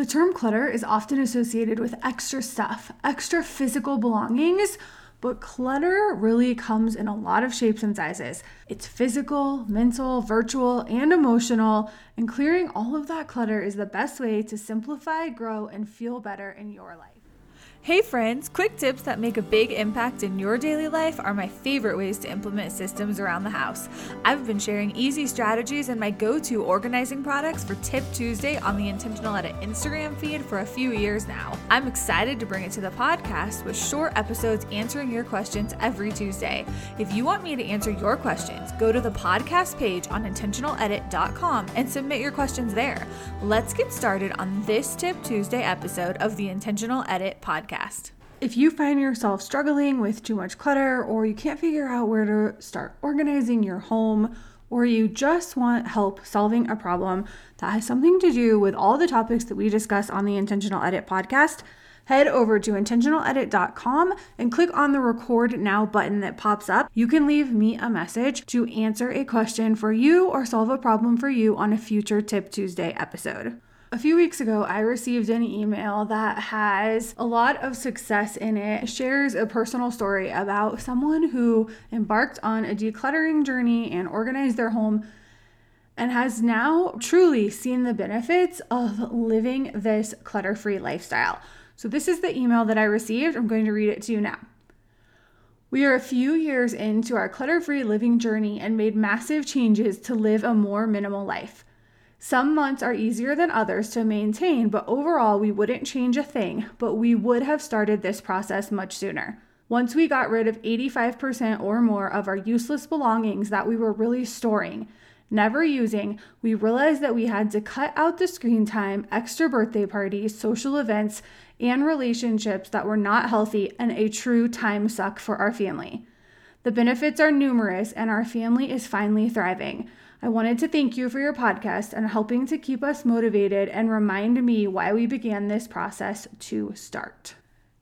The term clutter is often associated with extra stuff, extra physical belongings, but clutter really comes in a lot of shapes and sizes. It's physical, mental, virtual, and emotional, and clearing all of that clutter is the best way to simplify, grow, and feel better in your life. Hey friends, quick tips that make a big impact in your daily life are my favorite ways to implement systems around the house. I've been sharing easy strategies and my go to organizing products for Tip Tuesday on the Intentional Edit Instagram feed for a few years now. I'm excited to bring it to the podcast with short episodes answering your questions every Tuesday. If you want me to answer your questions, go to the podcast page on intentionaledit.com and submit your questions there. Let's get started on this Tip Tuesday episode of the Intentional Edit podcast podcast. If you find yourself struggling with too much clutter, or you can't figure out where to start organizing your home, or you just want help solving a problem that has something to do with all the topics that we discuss on the Intentional Edit podcast, head over to intentionaledit.com and click on the record now button that pops up. You can leave me a message to answer a question for you or solve a problem for you on a future Tip Tuesday episode. A few weeks ago, I received an email that has a lot of success in it. it. shares a personal story about someone who embarked on a decluttering journey and organized their home and has now truly seen the benefits of living this clutter free lifestyle. So, this is the email that I received. I'm going to read it to you now. We are a few years into our clutter free living journey and made massive changes to live a more minimal life. Some months are easier than others to maintain, but overall, we wouldn't change a thing, but we would have started this process much sooner. Once we got rid of 85% or more of our useless belongings that we were really storing, never using, we realized that we had to cut out the screen time, extra birthday parties, social events, and relationships that were not healthy and a true time suck for our family. The benefits are numerous, and our family is finally thriving. I wanted to thank you for your podcast and helping to keep us motivated and remind me why we began this process to start.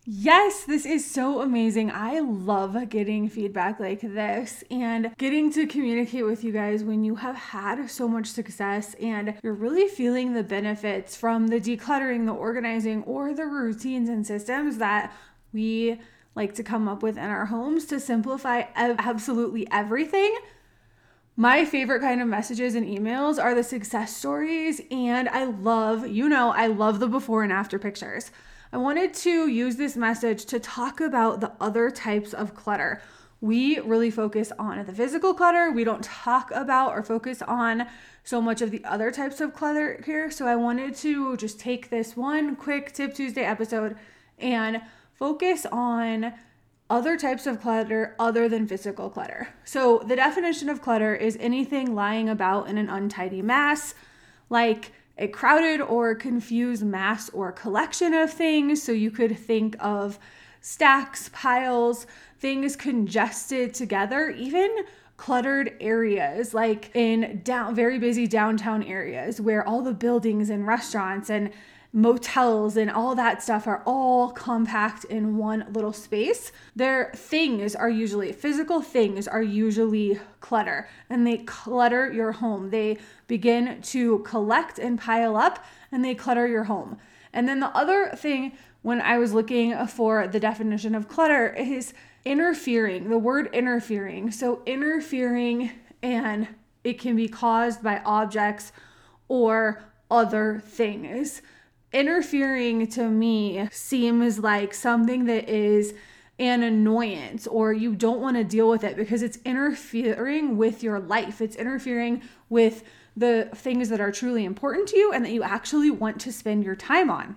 Yes, this is so amazing. I love getting feedback like this and getting to communicate with you guys when you have had so much success and you're really feeling the benefits from the decluttering, the organizing, or the routines and systems that we like to come up with in our homes to simplify absolutely everything my favorite kind of messages and emails are the success stories, and I love, you know, I love the before and after pictures. I wanted to use this message to talk about the other types of clutter. We really focus on the physical clutter. We don't talk about or focus on so much of the other types of clutter here. So I wanted to just take this one quick Tip Tuesday episode and focus on other types of clutter other than physical clutter. So, the definition of clutter is anything lying about in an untidy mass, like a crowded or confused mass or collection of things. So, you could think of stacks, piles, things congested together, even cluttered areas like in down very busy downtown areas where all the buildings and restaurants and motels and all that stuff are all compact in one little space. Their things are usually physical things are usually clutter and they clutter your home. They begin to collect and pile up and they clutter your home. And then the other thing when I was looking for the definition of clutter is interfering, the word interfering. So interfering and it can be caused by objects or other things interfering to me seems like something that is an annoyance or you don't want to deal with it because it's interfering with your life. It's interfering with the things that are truly important to you and that you actually want to spend your time on.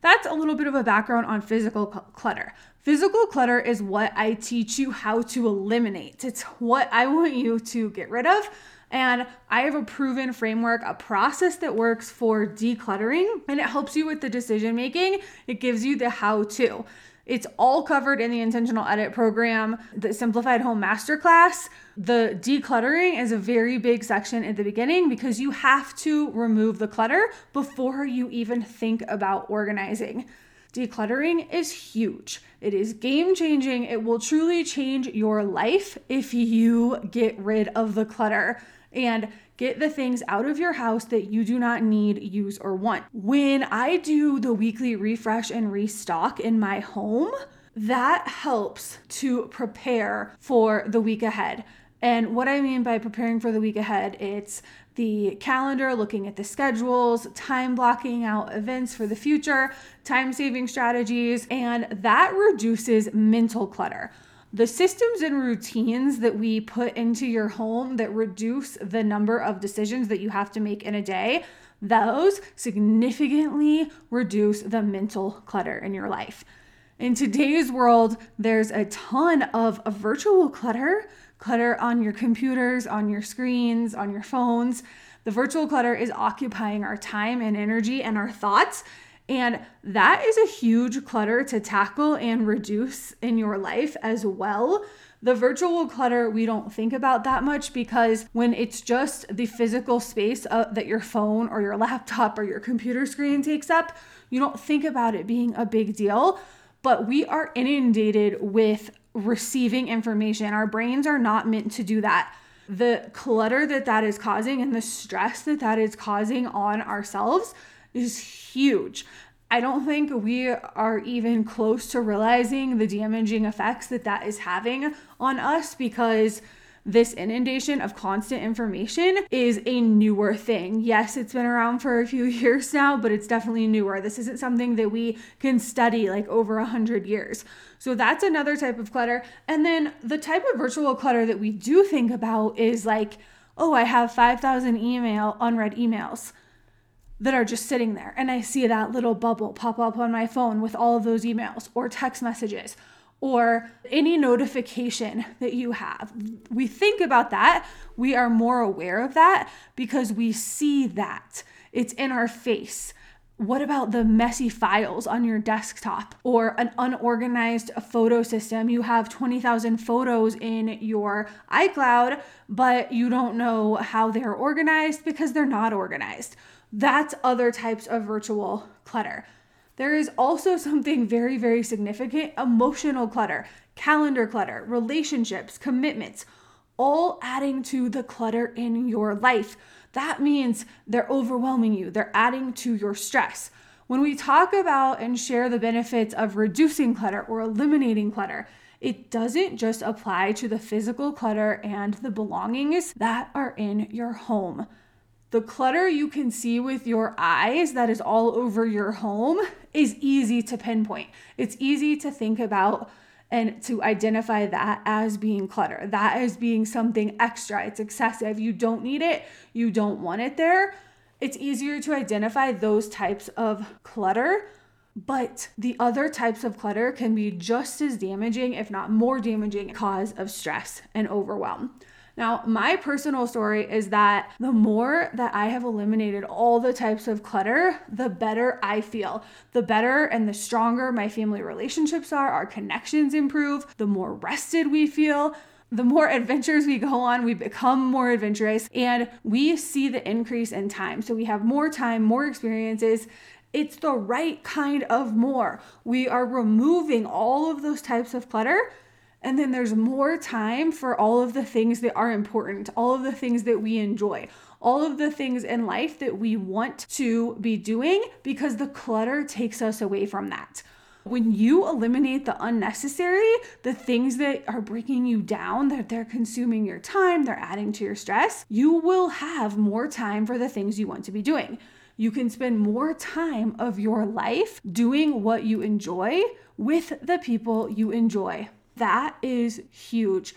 That's a little bit of a background on physical clutter. Physical clutter is what I teach you how to eliminate. It's what I want you to get rid of and I have a proven framework, a process that works for decluttering, and it helps you with the decision making. It gives you the how to. It's all covered in the intentional edit program, the simplified home masterclass. The decluttering is a very big section at the beginning because you have to remove the clutter before you even think about organizing. Decluttering is huge. It is game changing. It will truly change your life if you get rid of the clutter and Get the things out of your house that you do not need, use, or want. When I do the weekly refresh and restock in my home, that helps to prepare for the week ahead. And what I mean by preparing for the week ahead, it's the calendar, looking at the schedules, time blocking out events for the future, time saving strategies, and that reduces mental clutter. The systems and routines that we put into your home that reduce the number of decisions that you have to make in a day, those significantly reduce the mental clutter in your life. In today's world, there's a ton of virtual clutter clutter on your computers, on your screens, on your phones. The virtual clutter is occupying our time and energy and our thoughts. And that is a huge clutter to tackle and reduce in your life as well. The virtual clutter, we don't think about that much because when it's just the physical space uh, that your phone or your laptop or your computer screen takes up, you don't think about it being a big deal. But we are inundated with receiving information. Our brains are not meant to do that. The clutter that that is causing and the stress that that is causing on ourselves is huge. I don't think we are even close to realizing the damaging effects that that is having on us because this inundation of constant information is a newer thing. Yes, it's been around for a few years now, but it's definitely newer. This isn't something that we can study like over a hundred years. So that's another type of clutter. And then the type of virtual clutter that we do think about is like, oh, I have 5,000 email unread emails that are just sitting there and I see that little bubble pop up on my phone with all of those emails or text messages or any notification that you have. We think about that. We are more aware of that because we see that. It's in our face. What about the messy files on your desktop or an unorganized photo system? You have 20,000 photos in your iCloud, but you don't know how they're organized because they're not organized. That's other types of virtual clutter. There is also something very, very significant emotional clutter, calendar clutter, relationships, commitments, all adding to the clutter in your life. That means they're overwhelming you, they're adding to your stress. When we talk about and share the benefits of reducing clutter or eliminating clutter, it doesn't just apply to the physical clutter and the belongings that are in your home. The clutter you can see with your eyes that is all over your home is easy to pinpoint. It's easy to think about and to identify that as being clutter, that as being something extra. It's excessive. You don't need it, you don't want it there. It's easier to identify those types of clutter. But the other types of clutter can be just as damaging, if not more damaging, cause of stress and overwhelm. Now, my personal story is that the more that I have eliminated all the types of clutter, the better I feel. The better and the stronger my family relationships are, our connections improve, the more rested we feel the more adventures we go on, we become more adventurous and we see the increase in time. So we have more time, more experiences. It's the right kind of more. We are removing all of those types of clutter and then there's more time for all of the things that are important, all of the things that we enjoy, all of the things in life that we want to be doing because the clutter takes us away from that. When you eliminate the unnecessary, the things that are breaking you down, that they're consuming your time, they're adding to your stress, you will have more time for the things you want to be doing. You can spend more time of your life doing what you enjoy with the people you enjoy. That is huge.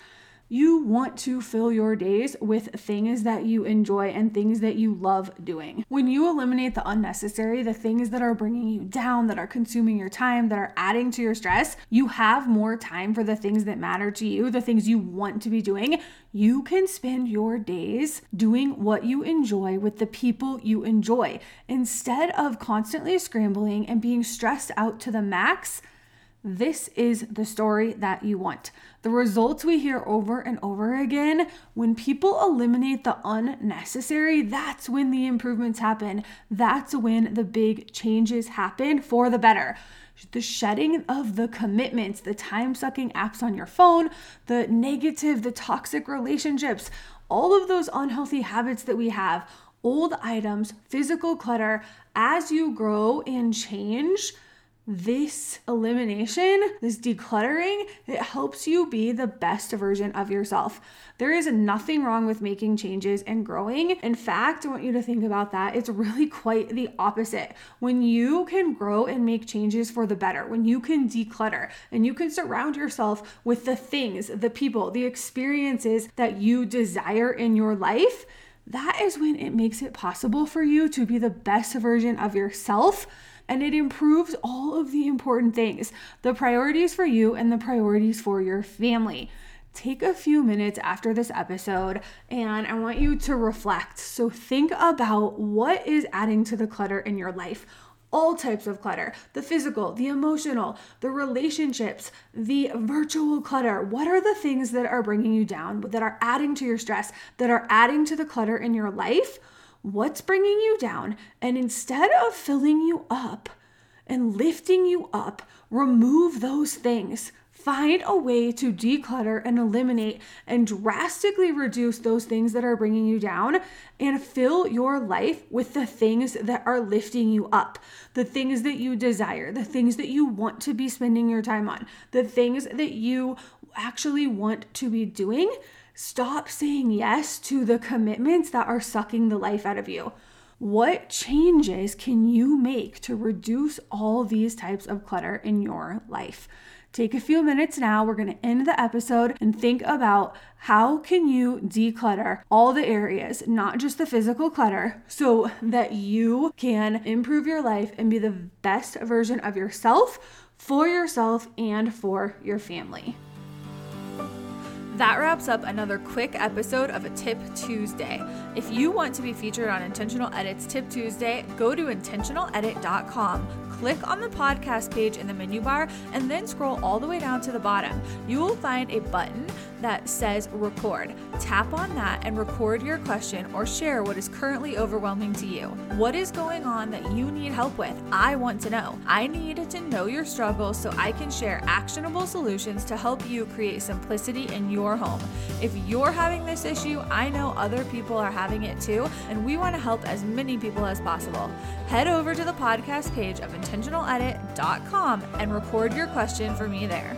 You want to fill your days with things that you enjoy and things that you love doing. When you eliminate the unnecessary, the things that are bringing you down, that are consuming your time, that are adding to your stress, you have more time for the things that matter to you, the things you want to be doing. You can spend your days doing what you enjoy with the people you enjoy instead of constantly scrambling and being stressed out to the max this is the story that you want. The results we hear over and over again, when people eliminate the unnecessary, that's when the improvements happen. That's when the big changes happen for the better. The shedding of the commitments, the time sucking apps on your phone, the negative, the toxic relationships, all of those unhealthy habits that we have, old items, physical clutter, as you grow and change, this elimination, this decluttering, it helps you be the best version of yourself. There is nothing wrong with making changes and growing. In fact, I want you to think about that. It's really quite the opposite. When you can grow and make changes for the better, when you can declutter and you can surround yourself with the things, the people, the experiences that you desire in your life, that is when it makes it possible for you to be the best version of yourself and it improves all of the important things the priorities for you and the priorities for your family. Take a few minutes after this episode and I want you to reflect. So, think about what is adding to the clutter in your life all types of clutter the physical, the emotional, the relationships, the virtual clutter. What are the things that are bringing you down, that are adding to your stress, that are adding to the clutter in your life? What's bringing you down, and instead of filling you up and lifting you up, remove those things. Find a way to declutter and eliminate and drastically reduce those things that are bringing you down and fill your life with the things that are lifting you up, the things that you desire, the things that you want to be spending your time on, the things that you actually want to be doing Stop saying yes to the commitments that are sucking the life out of you. What changes can you make to reduce all these types of clutter in your life? Take a few minutes now. We're going to end the episode and think about how can you declutter all the areas, not just the physical clutter, so that you can improve your life and be the best version of yourself for yourself and for your family. That wraps up another quick episode of a Tip Tuesday. If you want to be featured on Intentional Edits Tip Tuesday, go to intentionaledit.com click on the podcast page in the menu bar and then scroll all the way down to the bottom. You will find a button that says record. Tap on that and record your question or share what is currently overwhelming to you. What is going on that you need help with? I want to know. I need to know your struggles so I can share actionable solutions to help you create simplicity in your home. If you're having this issue, I know other people are having it too, and we want to help as many people as possible. Head over to the podcast page of intentionaledit.com and record your question for me there.